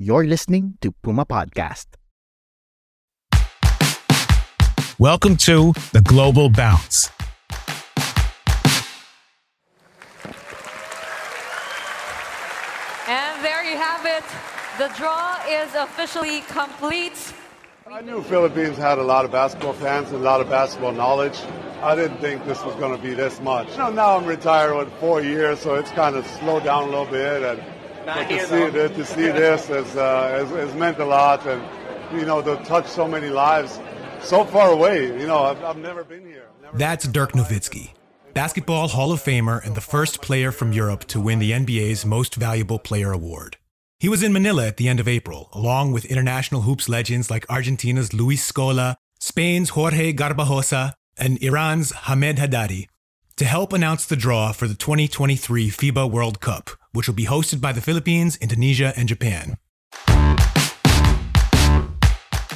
You're listening to Puma Podcast. Welcome to the Global Bounce. And there you have it. The draw is officially complete. I knew Philippines had a lot of basketball fans and a lot of basketball knowledge. I didn't think this was going to be this much. You know, now I'm retired with four years, so it's kind of slowed down a little bit. And but to see this, to see this has, uh, has, has meant a lot, and you know, to touch so many lives so far away. You know, I've, I've never been here. Never That's Dirk Nowitzki, basketball Hall of Famer and the first player from Europe to win the NBA's Most Valuable Player award. He was in Manila at the end of April, along with international hoops legends like Argentina's Luis Scola, Spain's Jorge Garbajosa, and Iran's Hamed Haddadi, to help announce the draw for the 2023 FIBA World Cup, which will be hosted by the Philippines, Indonesia, and Japan.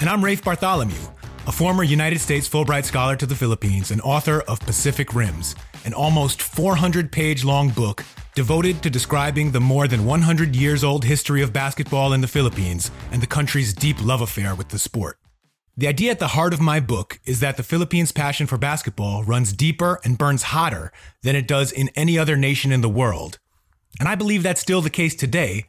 And I'm Rafe Bartholomew, a former United States Fulbright Scholar to the Philippines and author of Pacific Rims, an almost 400 page long book devoted to describing the more than 100 years old history of basketball in the Philippines and the country's deep love affair with the sport. The idea at the heart of my book is that the Philippines' passion for basketball runs deeper and burns hotter than it does in any other nation in the world. And I believe that's still the case today,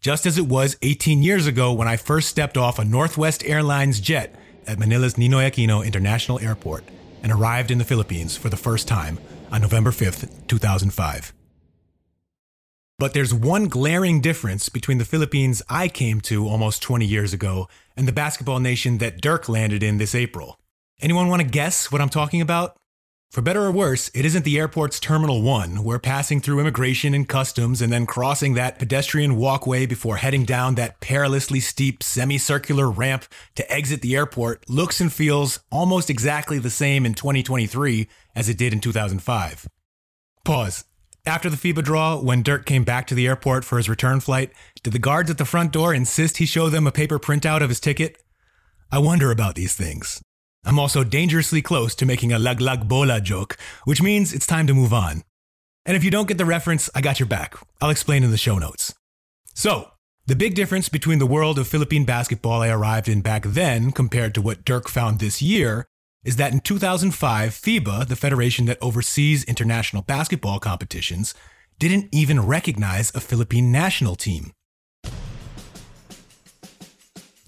just as it was 18 years ago when I first stepped off a Northwest Airlines jet at Manila's Ninoy Aquino International Airport and arrived in the Philippines for the first time on November 5th, 2005. But there's one glaring difference between the Philippines I came to almost 20 years ago and the basketball nation that Dirk landed in this April. Anyone want to guess what I'm talking about? For better or worse, it isn't the airport's Terminal 1, where passing through immigration and customs and then crossing that pedestrian walkway before heading down that perilously steep semicircular ramp to exit the airport looks and feels almost exactly the same in 2023 as it did in 2005. Pause. After the FIBA draw, when Dirk came back to the airport for his return flight, did the guards at the front door insist he show them a paper printout of his ticket? I wonder about these things. I'm also dangerously close to making a laglag bola joke, which means it's time to move on. And if you don't get the reference, I got your back. I'll explain in the show notes. So, the big difference between the world of Philippine basketball I arrived in back then compared to what Dirk found this year is that in 2005, FIBA, the federation that oversees international basketball competitions, didn't even recognize a Philippine national team.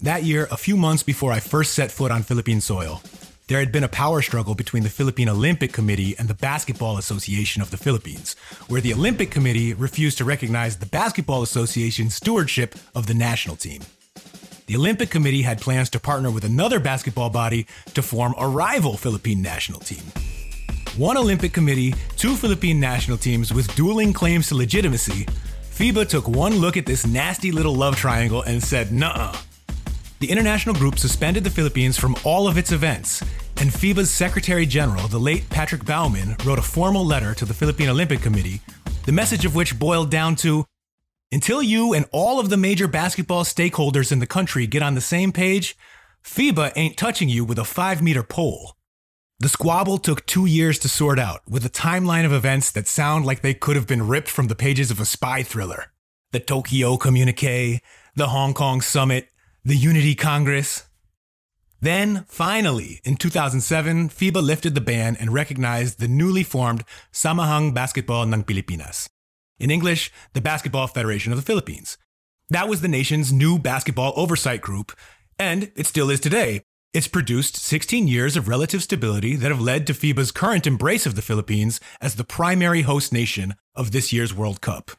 That year, a few months before I first set foot on Philippine soil, there had been a power struggle between the Philippine Olympic Committee and the Basketball Association of the Philippines, where the Olympic Committee refused to recognize the Basketball Association's stewardship of the national team. The Olympic Committee had plans to partner with another basketball body to form a rival Philippine national team. One Olympic Committee, two Philippine national teams with dueling claims to legitimacy, FIBA took one look at this nasty little love triangle and said, nuh the international group suspended the Philippines from all of its events, and FIBA's Secretary General, the late Patrick Baumann, wrote a formal letter to the Philippine Olympic Committee, the message of which boiled down to Until you and all of the major basketball stakeholders in the country get on the same page, FIBA ain't touching you with a five meter pole. The squabble took two years to sort out, with a timeline of events that sound like they could have been ripped from the pages of a spy thriller. The Tokyo Communique, the Hong Kong Summit, the Unity Congress. Then, finally, in 2007, FIBA lifted the ban and recognized the newly formed Samahang Basketball ng Pilipinas. In English, the Basketball Federation of the Philippines. That was the nation's new basketball oversight group, and it still is today. It's produced 16 years of relative stability that have led to FIBA's current embrace of the Philippines as the primary host nation of this year's World Cup.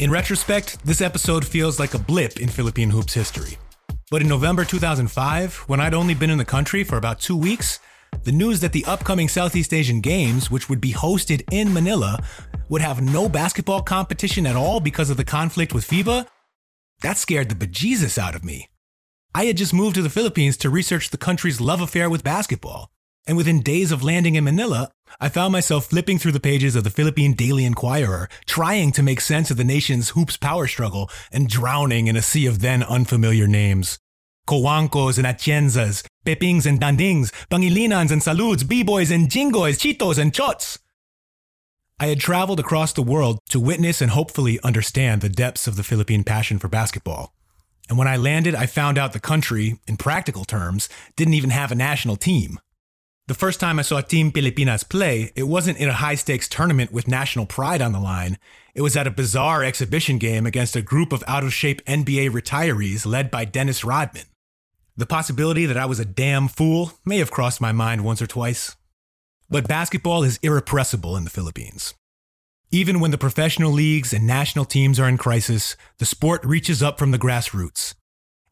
In retrospect, this episode feels like a blip in Philippine hoops history. But in November 2005, when I'd only been in the country for about two weeks, the news that the upcoming Southeast Asian Games, which would be hosted in Manila, would have no basketball competition at all because of the conflict with FIBA, that scared the bejesus out of me. I had just moved to the Philippines to research the country's love affair with basketball. And within days of landing in Manila, I found myself flipping through the pages of the Philippine Daily Inquirer, trying to make sense of the nation's hoops power struggle and drowning in a sea of then unfamiliar names. Cojuangcos and Atienzas, Pepings and Dandings, Pangilinans and Saluds, B-boys and Jingoys, Chitos and Chots. I had traveled across the world to witness and hopefully understand the depths of the Philippine passion for basketball. And when I landed, I found out the country, in practical terms, didn't even have a national team. The first time I saw Team Pilipinas play, it wasn't in a high stakes tournament with national pride on the line. It was at a bizarre exhibition game against a group of out of shape NBA retirees led by Dennis Rodman. The possibility that I was a damn fool may have crossed my mind once or twice. But basketball is irrepressible in the Philippines. Even when the professional leagues and national teams are in crisis, the sport reaches up from the grassroots.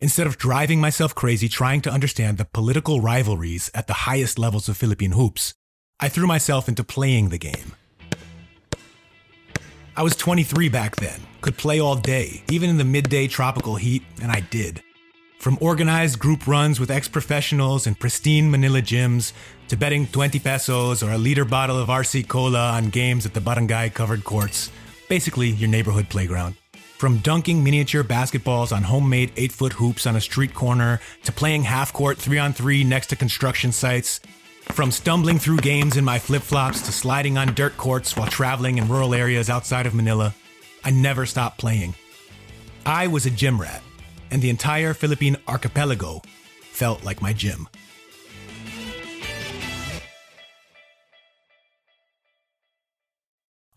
Instead of driving myself crazy trying to understand the political rivalries at the highest levels of Philippine hoops, I threw myself into playing the game. I was 23 back then, could play all day, even in the midday tropical heat, and I did. From organized group runs with ex professionals in pristine Manila gyms to betting 20 pesos or a liter bottle of RC Cola on games at the barangay covered courts, basically your neighborhood playground. From dunking miniature basketballs on homemade 8 foot hoops on a street corner to playing half court 3 on 3 next to construction sites. From stumbling through games in my flip flops to sliding on dirt courts while traveling in rural areas outside of Manila, I never stopped playing. I was a gym rat and the entire Philippine archipelago felt like my gym.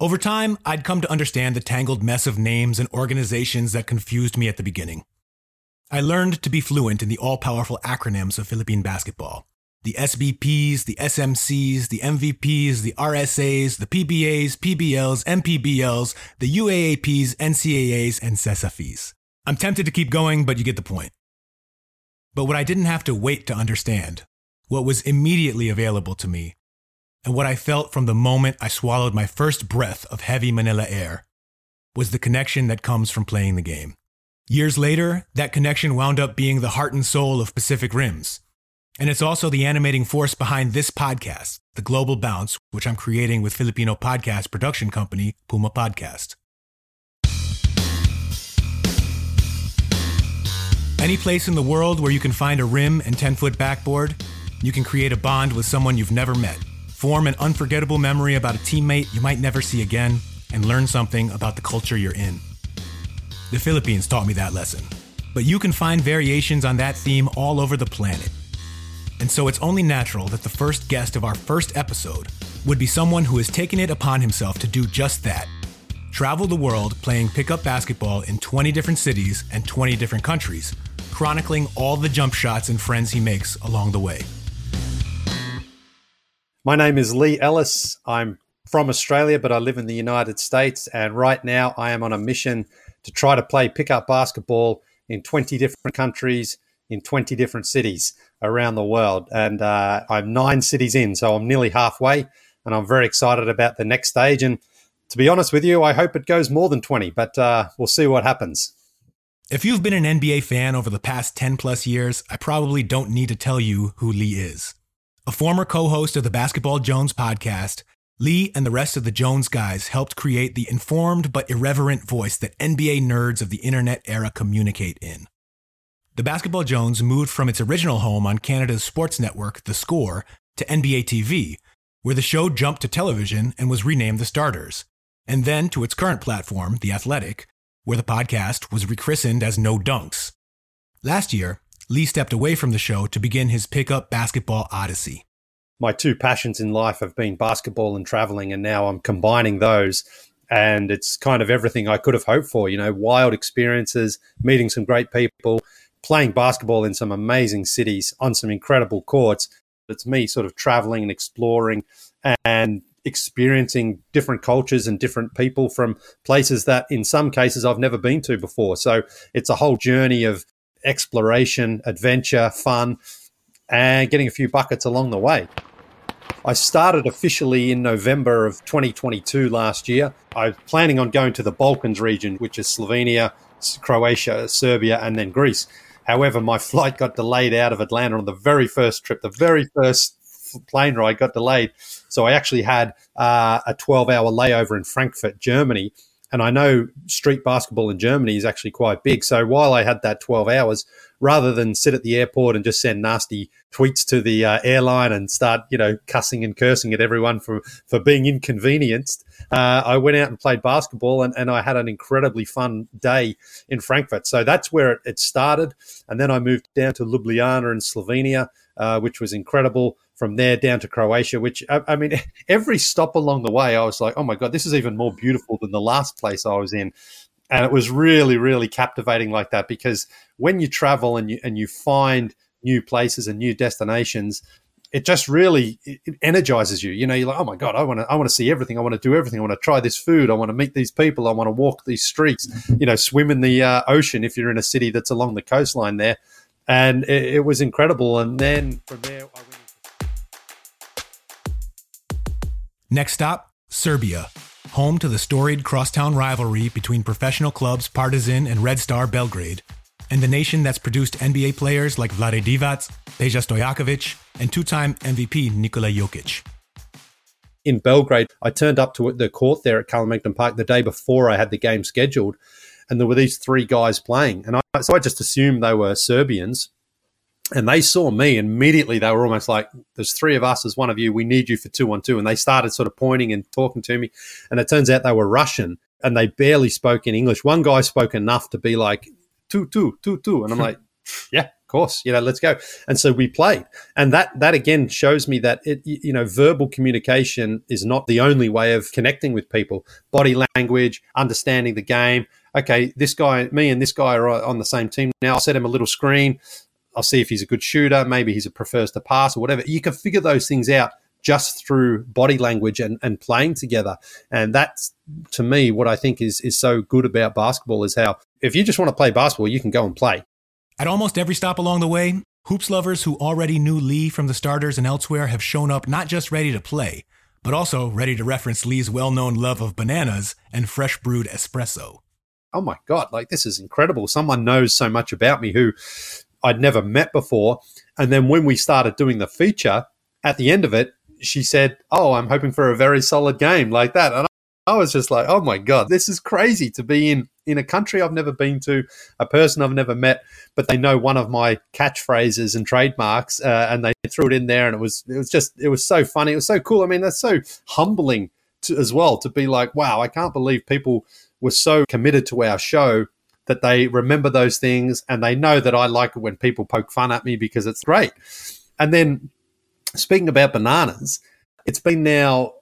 Over time, I'd come to understand the tangled mess of names and organizations that confused me at the beginning. I learned to be fluent in the all powerful acronyms of Philippine basketball the SBPs, the SMCs, the MVPs, the RSAs, the PBAs, PBLs, MPBLs, the UAAPs, NCAAs, and CESAFIs. I'm tempted to keep going, but you get the point. But what I didn't have to wait to understand, what was immediately available to me, and what I felt from the moment I swallowed my first breath of heavy Manila air, was the connection that comes from playing the game. Years later, that connection wound up being the heart and soul of Pacific Rims. And it's also the animating force behind this podcast, The Global Bounce, which I'm creating with Filipino podcast production company Puma Podcast. Any place in the world where you can find a rim and 10 foot backboard, you can create a bond with someone you've never met, form an unforgettable memory about a teammate you might never see again, and learn something about the culture you're in. The Philippines taught me that lesson, but you can find variations on that theme all over the planet. And so it's only natural that the first guest of our first episode would be someone who has taken it upon himself to do just that travel the world playing pickup basketball in 20 different cities and 20 different countries chronicling all the jump shots and friends he makes along the way. My name is Leigh Ellis. I'm from Australia, but I live in the United States. And right now, I am on a mission to try to play pickup basketball in 20 different countries, in 20 different cities around the world. And uh, I'm nine cities in, so I'm nearly halfway. And I'm very excited about the next stage. And to be honest with you, I hope it goes more than 20, but uh, we'll see what happens. If you've been an NBA fan over the past 10 plus years, I probably don't need to tell you who Leigh is. A former co host of the Basketball Jones podcast, Leigh and the rest of the Jones guys helped create the informed but irreverent voice that NBA nerds of the internet era communicate in. The Basketball Jones moved from its original home on Canada's sports network, The Score, to NBA TV, where the show jumped to television and was renamed The Starters, and then to its current platform, The Athletic, where the podcast was rechristened as No Dunks. Last year, Leigh stepped away from the show to begin his pickup basketball odyssey. My two passions in life have been basketball and traveling, and now I'm combining those. And it's kind of everything I could have hoped for, you know, wild experiences, meeting some great people, playing basketball in some amazing cities on some incredible courts. It's me sort of traveling and exploring and experiencing different cultures and different people from places that in some cases I've never been to before. So it's a whole journey of exploration, adventure, fun, and getting a few buckets along the way. I started officially in November of 2022 last year. I was planning on going to the Balkans region, which is Slovenia, Croatia, Serbia, and then Greece. However, my flight got delayed out of Atlanta on the very first trip. The very first plane ride got delayed. So I actually had uh, a 12 hour layover in Frankfurt, Germany. And I know street basketball in Germany is actually quite big. So while I had that 12 hours, rather than sit at the airport and just send nasty tweets to the uh, airline and start, you know, cussing and cursing at everyone for, for being inconvenienced, uh, I went out and played basketball and, and I had an incredibly fun day in Frankfurt. So that's where it, it started. And then I moved down to Ljubljana in Slovenia, uh, which was incredible. From there down to Croatia, which I, I mean, every stop along the way, I was like, oh my God, this is even more beautiful than the last place I was in. And it was really really captivating like that because when you travel and you and you find new places and new destinations it just really it energizes you. You know you're like oh my god i want to i want to see everything. I want to do everything. I want to try this food. I want to meet these people. I want to walk these streets you know swim in the uh, ocean if you're in a city that's along the coastline there. And it, it was incredible. And then from there I Next stop, Serbia home to the storied crosstown rivalry between professional clubs Partizan and Red Star Belgrade, and the nation that's produced NBA players like Vlade Divac, Peja Stojakovic, and two-time MVP Nikola Jokic. In Belgrade, I turned up to the court there at Kalemegdan Park the day before I had the game scheduled, and there were these three guys playing, and I, so I just assumed they were Serbians and they saw me immediately. They were almost like there's three of us there's one of you we need you for two on two. And they started sort of pointing and talking to me. And it turns out they were russian and they barely spoke in english. One guy spoke enough to be like two two two two. And i'm hmm. like yeah of course you know let's go. And so we played. And that that again shows me that it you know verbal communication is not the only way of connecting with people. Body language understanding the game. Okay this guy me and this guy are on the same team now. I'll set him a little screen I'll see if he's a good shooter. Maybe he prefers to pass or whatever. You can figure those things out just through body language and, and playing together. And that's to me what I think is is so good about basketball is how if you just want to play basketball, you can go and play. At almost every stop along the way, hoops lovers who already knew Leigh from the starters and elsewhere have shown up not just ready to play, but also ready to reference Leigh's well-known love of bananas and fresh brewed espresso. Oh my god, like this is incredible. Someone knows so much about me who I'd never met before. And then when we started doing the feature, at the end of it, she said, Oh, I'm hoping for a very solid game like that. And I was just like, Oh my God, this is crazy to be in in a country I've never been to, a person I've never met, but they know one of my catchphrases and trademarks, uh, and they threw it in there, and it was it was just it was so funny, it was so cool. I mean, that's so humbling to, as well to be like, wow, I can't believe people were so committed to our show that they remember those things and they know that I like it when people poke fun at me because it's great. And then speaking about bananas, it's been now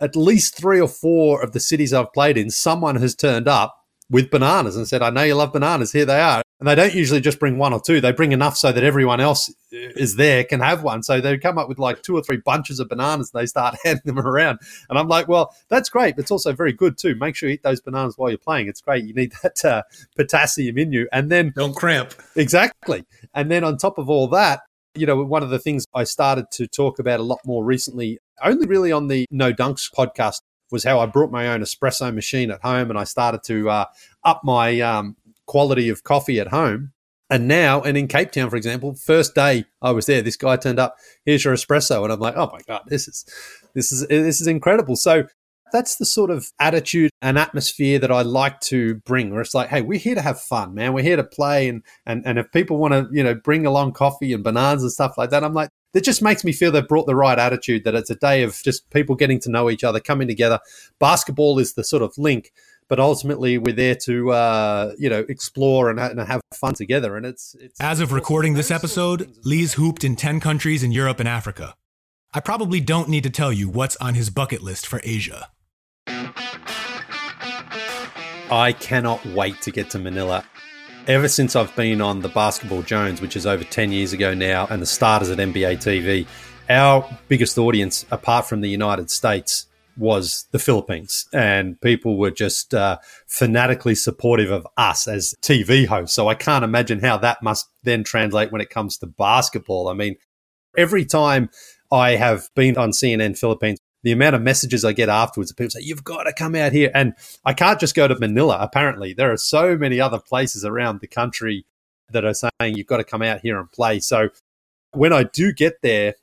at least three or four of the cities I've played in, someone has turned up with bananas and said, I know you love bananas. Here they are. And they don't usually just bring one or two. They bring enough so that everyone else is there can have one. So they come up with like two or three bunches of bananas and they start handing them around. And I'm like, well, that's great. But it's also very good too. Make sure you eat those bananas while you're playing. It's great. You need that uh, potassium in you. And then don't cramp. Exactly. And then on top of all that, you know, one of the things I started to talk about a lot more recently, only really on the No Dunks podcast, was how I brought my own espresso machine at home and I started to uh, up my um, quality of coffee at home. And now, and in Cape Town, for example, first day I was there, this guy turned up. Here's your espresso, and I'm like, oh my god, this is this is this is incredible. So that's the sort of attitude and atmosphere that I like to bring, where it's like, hey, we're here to have fun, man. We're here to play, and and and if people want to, you know, bring along coffee and bananas and stuff like that, I'm like, that just makes me feel they've brought the right attitude. That it's a day of just people getting to know each other, coming together. Basketball is the sort of link but ultimately we're there to uh, you know explore and, and, have fun together. And it's, it's as of recording this episode, Leigh's hooped in ten countries in Europe and Africa. I probably don't need to tell you what's on his bucket list for Asia. I cannot wait to get to Manila. Ever since I've been on the Basketball Jones, which is over 10 years ago now, and the starters at NBA TV, our biggest audience, apart from the United States, was the Philippines, and people were just uh, fanatically supportive of us as TV hosts. So I can't imagine how that must then translate when it comes to basketball. I mean, every time I have been on CNN Philippines, the amount of messages I get afterwards, people say, You've got to come out here. And I can't just go to Manila, apparently. There are so many other places around the country that are saying, You've got to come out here and play. So when I do get there,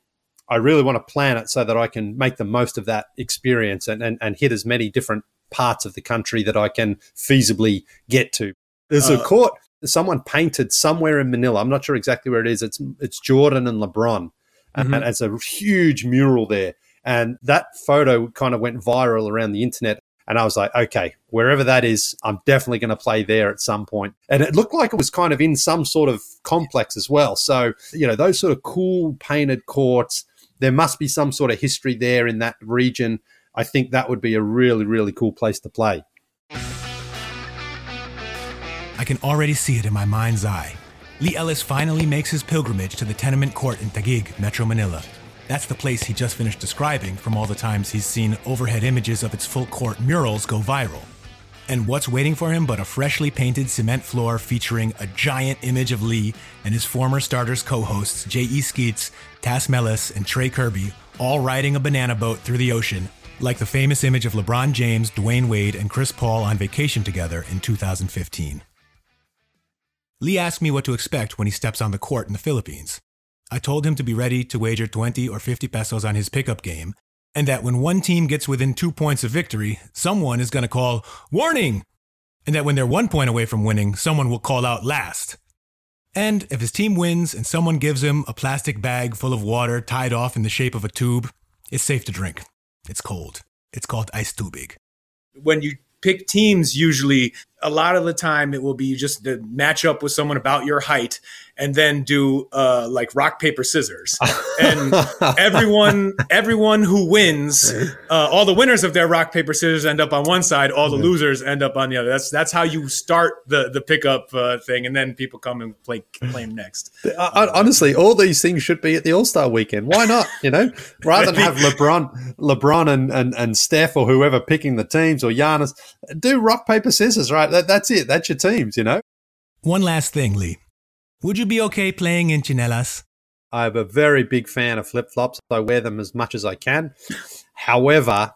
I really want to plan it so that I can make the most of that experience and, and, and hit as many different parts of the country that I can feasibly get to. There's uh, a court someone painted somewhere in Manila. I'm not sure exactly where it is. It's it's Jordan and LeBron, mm-hmm. and it's a huge mural there. And that photo kind of went viral around the internet. And I was like, okay, wherever that is, I'm definitely going to play there at some point. And it looked like it was kind of in some sort of complex as well. So, you know, those sort of cool painted courts, there must be some sort of history there in that region. I think that would be a really, really cool place to play. I can already see it in my mind's eye. Leigh Ellis finally makes his pilgrimage to the tenement court in Taguig, Metro Manila. That's the place he just finished describing from all the times he's seen overhead images of its full court murals go viral. And what's waiting for him but a freshly painted cement floor featuring a giant image of Leigh and his former starters co hosts J.E. Skeets, Tas Melas, and Trey Kirby all riding a banana boat through the ocean, like the famous image of LeBron James, Dwyane Wade, and Chris Paul on vacation together in 2015. Leigh asked me what to expect when he steps on the court in the Philippines. I told him to be ready to wager 20 or 50 pesos on his pickup game, and that when one team gets within two points of victory, someone is going to call, Warning! And that when they're one point away from winning, someone will call out last. And if his team wins and someone gives him a plastic bag full of water tied off in the shape of a tube, it's safe to drink. It's cold. It's called ice tubig. When you pick teams, usually a lot of the time it will be just to match up with someone about your height and then do uh, like rock paper scissors. And everyone everyone who wins uh, all the winners of their rock paper scissors end up on one side all the losers end up on the other. That's that's how you start the the pickup uh, thing and then people come and play play them next honestly all these things should be at the all-star weekend. Why not you know? Rather than have lebron lebron and, and and steph or whoever picking the teams or Giannis, do rock paper scissors right? That, that's it. That's your teams you know? One last thing Leigh would you be okay playing in tsinelas? I'm a very big fan of flip flops. I wear them as much as I can. However,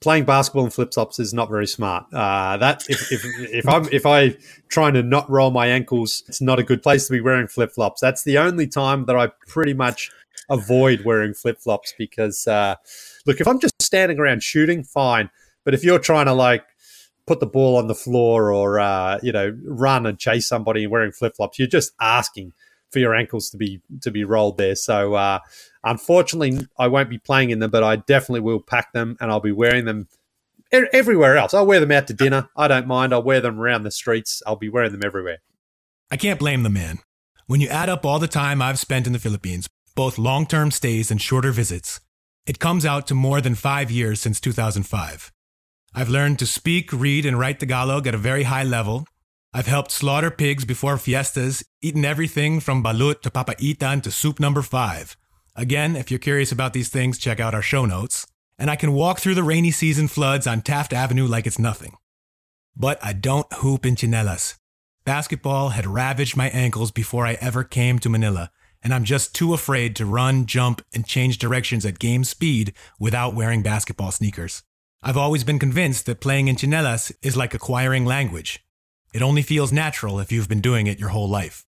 playing basketball in flip flops is not very smart. Uh, that if, if, if I'm if I trying to not roll my ankles, it's not a good place to be wearing flip flops. That's the only time that I pretty much avoid wearing flip flops because uh, look, if I'm just standing around shooting, fine. But if you're trying to like put the ball on the floor or uh, you know run and chase somebody wearing flip flops. You're just asking for your ankles to be to be rolled there. So uh, unfortunately, I won't be playing in them, but I definitely will pack them and I'll be wearing them everywhere else. I'll wear them out to dinner. I don't mind. I'll wear them around the streets. I'll be wearing them everywhere. I can't blame the man. When you add up all the time I've spent in the Philippines, both long term stays and shorter visits, it comes out to more than five years since 2005. I've learned to speak, read, and write Tagalog at a very high level. I've helped slaughter pigs before fiestas, eaten everything from balut to papaitan to soup number five. Again, if you're curious about these things, check out our show notes. And I can walk through the rainy season floods on Taft Avenue like it's nothing. But I don't hoop in tsinelas. Basketball had ravaged my ankles before I ever came to Manila, and I'm just too afraid to run, jump, and change directions at game speed without wearing basketball sneakers. I've always been convinced that playing in tsinelas is like acquiring language. It only feels natural if you've been doing it your whole life.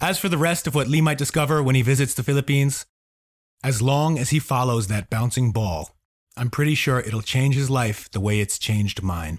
As for the rest of what Leigh might discover when he visits the Philippines, as long as he follows that bouncing ball, I'm pretty sure it'll change his life the way it's changed mine.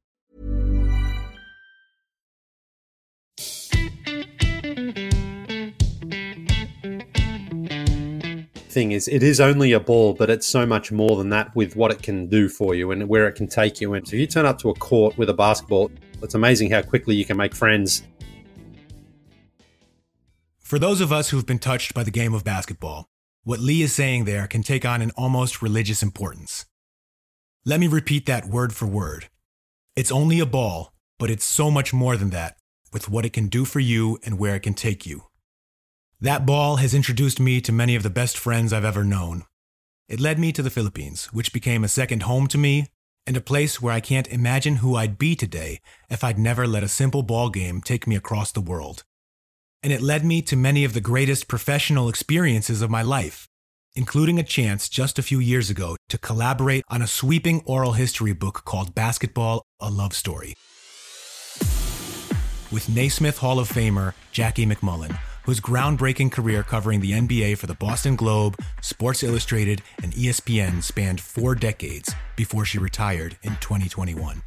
Thing is it is only a ball, but it's so much more than that with what it can do for you and where it can take you. And so you turn up to a court with a basketball, it's amazing how quickly you can make friends. For those of us who've been touched by the game of basketball, what Leigh is saying there can take on an almost religious importance. Let me repeat that word for word. It's only a ball, but it's so much more than that with what it can do for you and where it can take you. That ball has introduced me to many of the best friends I've ever known. It led me to the Philippines, which became a second home to me and a place where I can't imagine who I'd be today if I'd never let a simple ball game take me across the world. And it led me to many of the greatest professional experiences of my life, including a chance just a few years ago to collaborate on a sweeping oral history book called Basketball A Love Story with Naismith Hall of Famer Jackie MacMullan, whose groundbreaking career covering the NBA for the Boston Globe, Sports Illustrated, and ESPN spanned four decades before she retired in 2021.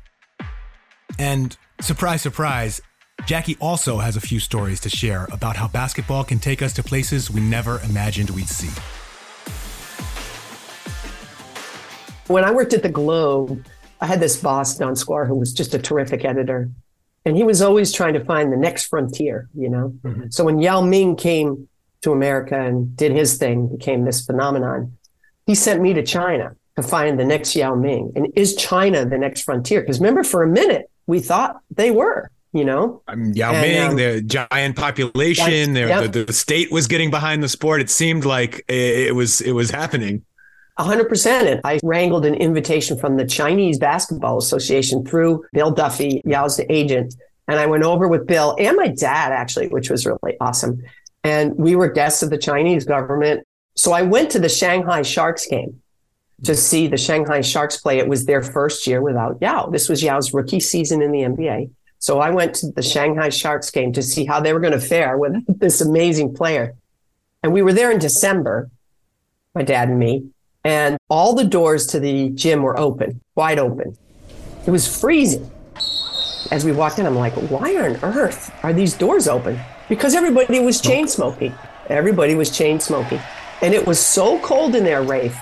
And surprise, surprise, Jackie also has a few stories to share about how basketball can take us to places we never imagined we'd see. When I worked at the Globe, I had this boss, Don Skwar, who was just a terrific editor and he was always trying to find the next frontier, you know. Mm-hmm. So when Yao Ming came to America and did his thing, became this phenomenon, he sent me to China to find the next Yao Ming. And is China the next frontier? Because remember, for a minute we thought they were. You know, mean, Yao and, Ming, um, the giant population, the, the, the state was getting behind the sport. It seemed like it, it was it was happening. 100%. And I wrangled an invitation from the Chinese Basketball Association through Bill Duffy, Yao's agent. And I went over with Bill and my dad, actually, which was really awesome. And we were guests of the Chinese government. So I went to the Shanghai Sharks game to see the Shanghai Sharks play. It was their first year without Yao. This was Yao's rookie season in the NBA. So I went to the Shanghai Sharks game to see how they were going to fare with this amazing player. And we were there in December, my dad and me and all the doors to the gym were open, wide open. It was freezing. As we walked in, I'm like, why on earth are these doors open? Because everybody was chain smoking. Everybody was chain smoking. And it was so cold in there, Rafe,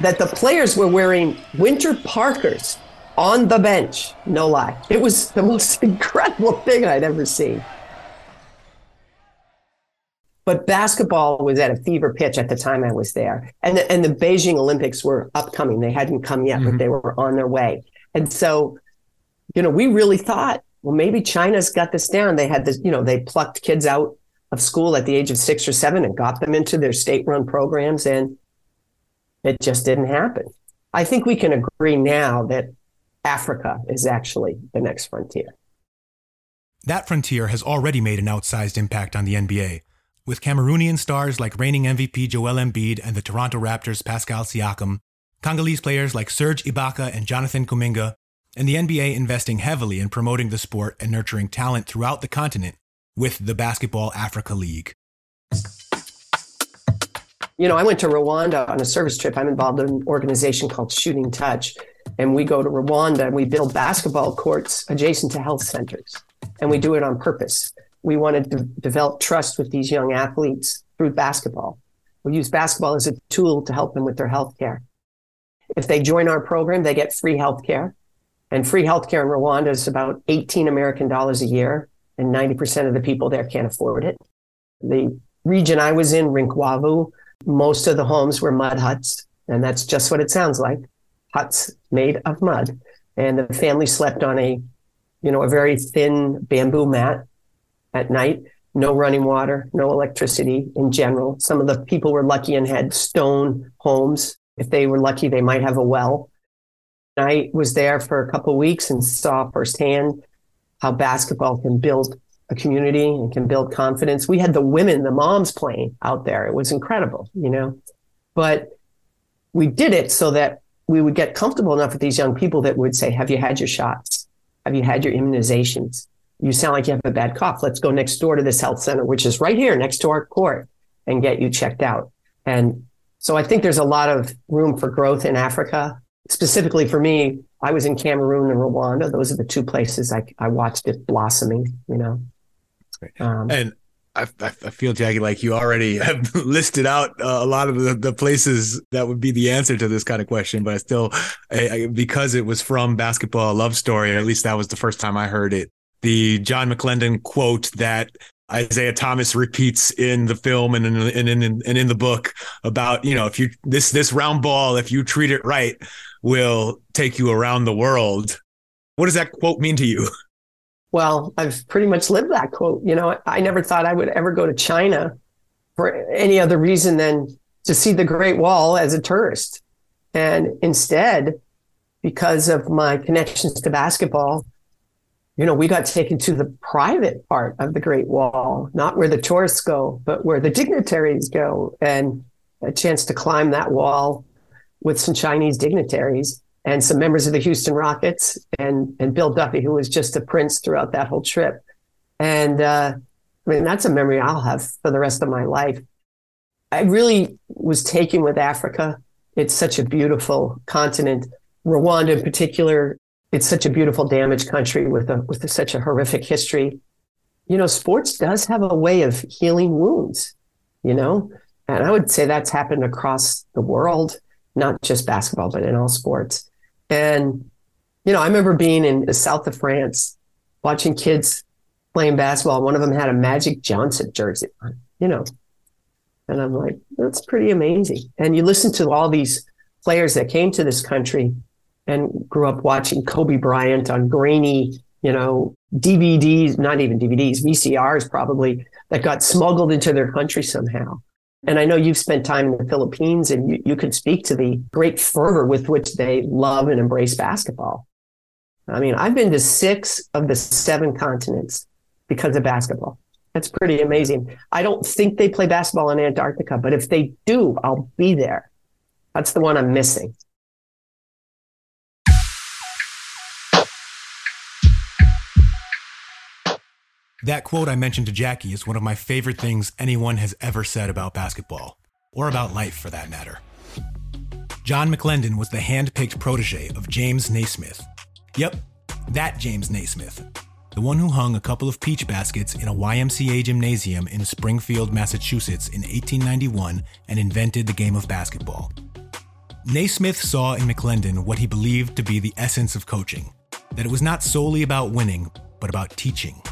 that the players were wearing winter parkers on the bench. No lie. It was the most incredible thing I'd ever seen. But basketball was at a fever pitch at the time I was there. And the, and the Beijing Olympics were upcoming. They hadn't come yet, mm-hmm. but they were on their way. And so, you know, we really thought, well, maybe China's got this down. They had this, you know, they plucked kids out of school at the age of six or seven and got them into their state run programs. And it just didn't happen. I think we can agree now that Africa is actually the next frontier. That frontier has already made an outsized impact on the NBA with Cameroonian stars like reigning MVP Joel Embiid and the Toronto Raptors' Pascal Siakam, Congolese players like Serge Ibaka and Jonathan Kuminga, and the NBA investing heavily in promoting the sport and nurturing talent throughout the continent with the Basketball Africa League. You know, I went to Rwanda on a service trip. I'm involved in an organization called Shooting Touch. And we go to Rwanda and we build basketball courts adjacent to health centers. And we do it on purpose we wanted to develop trust with these young athletes through basketball. We use basketball as a tool to help them with their health care. If they join our program, they get free health care. And free health care in Rwanda is about 18 American dollars a year, and 90% of the people there can't afford it. The region I was in, Rwinkwavu, most of the homes were mud huts, and that's just what it sounds like huts made of mud. And the family slept on a, you know, a very thin bamboo mat at night, no running water, no electricity in general. Some of the people were lucky and had stone homes. If they were lucky, they might have a well. I was there for a couple weeks and saw firsthand how basketball can build a community and can build confidence. We had the women, the moms playing out there. It was incredible, you know. But we did it so that we would get comfortable enough with these young people that would say, Have you had your shots? Have you had your immunizations? You sound like you have a bad cough. Let's go next door to this health center, which is right here next to our court, and get you checked out. And so I think there's a lot of room for growth in Africa. Specifically for me, I was in Cameroon and Rwanda. Those are the two places I, I watched it blossoming, you know. Um, and I, I, feel, Jackie, like you already have listed out uh, a lot of the, the, places that would be the answer to this kind of question. But I still, I, I, because it was from Basketball Love Story, or at least that was the first time I heard it, the John McClendon quote that Isiah Thomas repeats in the film and in, in, and in the book about, you know, if you, this, this round ball, if you treat it right, will take you around the world. What does that quote mean to you? Well, I've pretty much lived that quote. You know, I never thought I would ever go to China for any other reason than to see the Great Wall as a tourist. And instead, because of my connections to basketball, you know, we got taken to the private part of the Great Wall, not where the tourists go, but where the dignitaries go, and a chance to climb that wall with some Chinese dignitaries and some members of the Houston Rockets and and Bill Duffy, who was just a prince throughout that whole trip. And uh, I mean, that's a memory I'll have for the rest of my life. I really was taken with Africa. It's such a beautiful continent. Rwanda, in particular, it's such a beautiful, damaged country with a with a, such a horrific history. You know, sports does have a way of healing wounds. You know, and I would say that's happened across the world, not just basketball, but in all sports. And, you know, I remember being in the south of France, watching kids playing basketball. One of them had a Magic Johnson jersey on, you know. And I'm like, that's pretty amazing. And you listen to all these players that came to this country and grew up watching Kobe Bryant on grainy, you know, DVDs, not even DVDs, VCRs probably that got smuggled into their country somehow. And I know you've spent time in the Philippines and you, you could speak to the great fervor with which they love and embrace basketball. I mean, I've been to six of the seven continents because of basketball. That's pretty amazing. I don't think they play basketball in Antarctica, but if they do, I'll be there. That's the one I'm missing. That quote I mentioned to Jackie is one of my favorite things anyone has ever said about basketball, or about life for that matter. John McClendon was the hand picked protege of James Naismith. Yep, that James Naismith, the one who hung a couple of peach baskets in a YMCA gymnasium in Springfield, Massachusetts in 1891 and invented the game of basketball. Naismith saw in McClendon what he believed to be the essence of coaching that it was not solely about winning, but about teaching.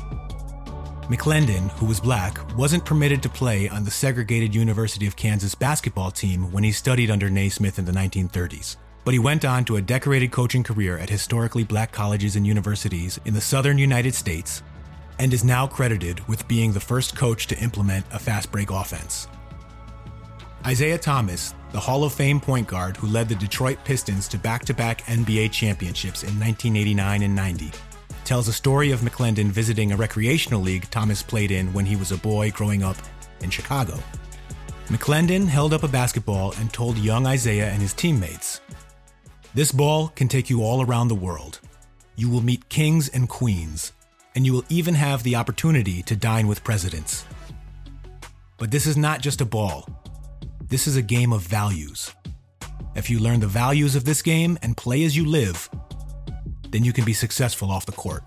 McClendon, who was black, wasn't permitted to play on the segregated University of Kansas basketball team when he studied under Naismith in the 1930s. But he went on to a decorated coaching career at historically black colleges and universities in the southern United States and is now credited with being the first coach to implement a fast break offense. Isiah Thomas, the Hall of Fame point guard who led the Detroit Pistons to back to back NBA championships in 1989 and 90, tells a story of McClendon visiting a recreational league Thomas played in when he was a boy growing up in Chicago. McClendon held up a basketball and told young Isiah and his teammates This ball can take you all around the world. You will meet kings and queens, and you will even have the opportunity to dine with presidents. But this is not just a ball, this is a game of values. If you learn the values of this game and play as you live, then you can be successful off the court.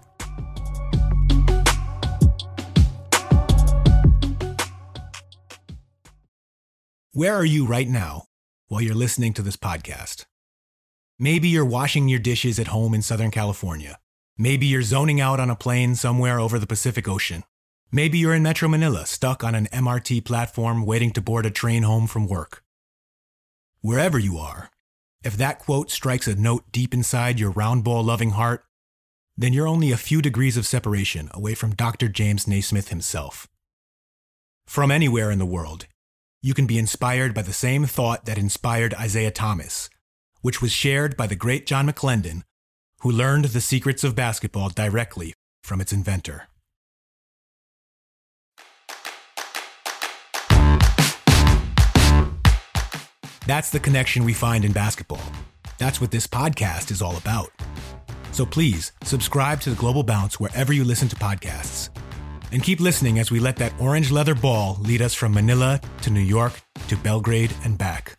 Where are you right now while you're listening to this podcast? Maybe you're washing your dishes at home in Southern California. Maybe you're zoning out on a plane somewhere over the Pacific Ocean. Maybe you're in Metro Manila, stuck on an MRT platform waiting to board a train home from work. Wherever you are, if that quote strikes a note deep inside your round ball loving heart, then you're only a few degrees of separation away from Dr. James Naismith himself. From anywhere in the world, you can be inspired by the same thought that inspired Isiah Thomas, which was shared by the great John McClendon, who learned the secrets of basketball directly from its inventor. That's the connection we find in basketball. That's what this podcast is all about. So please subscribe to the Global Bounce wherever you listen to podcasts. And keep listening as we let that orange leather ball lead us from Manila to New York to Belgrade and back.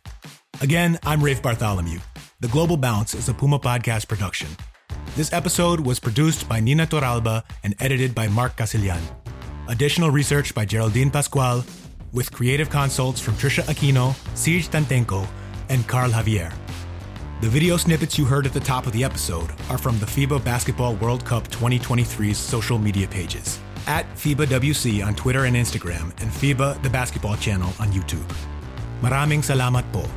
Again, I'm Rafe Bartholomew. The Global Bounce is a Puma Podcast production. This episode was produced by Nina Toralba and edited by Mark Casillan. Additional research by Geraldine Pascual, with creative consults from Trisha Aquino, Siege Tantenko, and Carl Javier. The video snippets you heard at the top of the episode are from the FIBA Basketball World Cup 2023's social media pages at FIBA WC on Twitter and Instagram, and FIBA the Basketball Channel on YouTube. Maraming salamat po.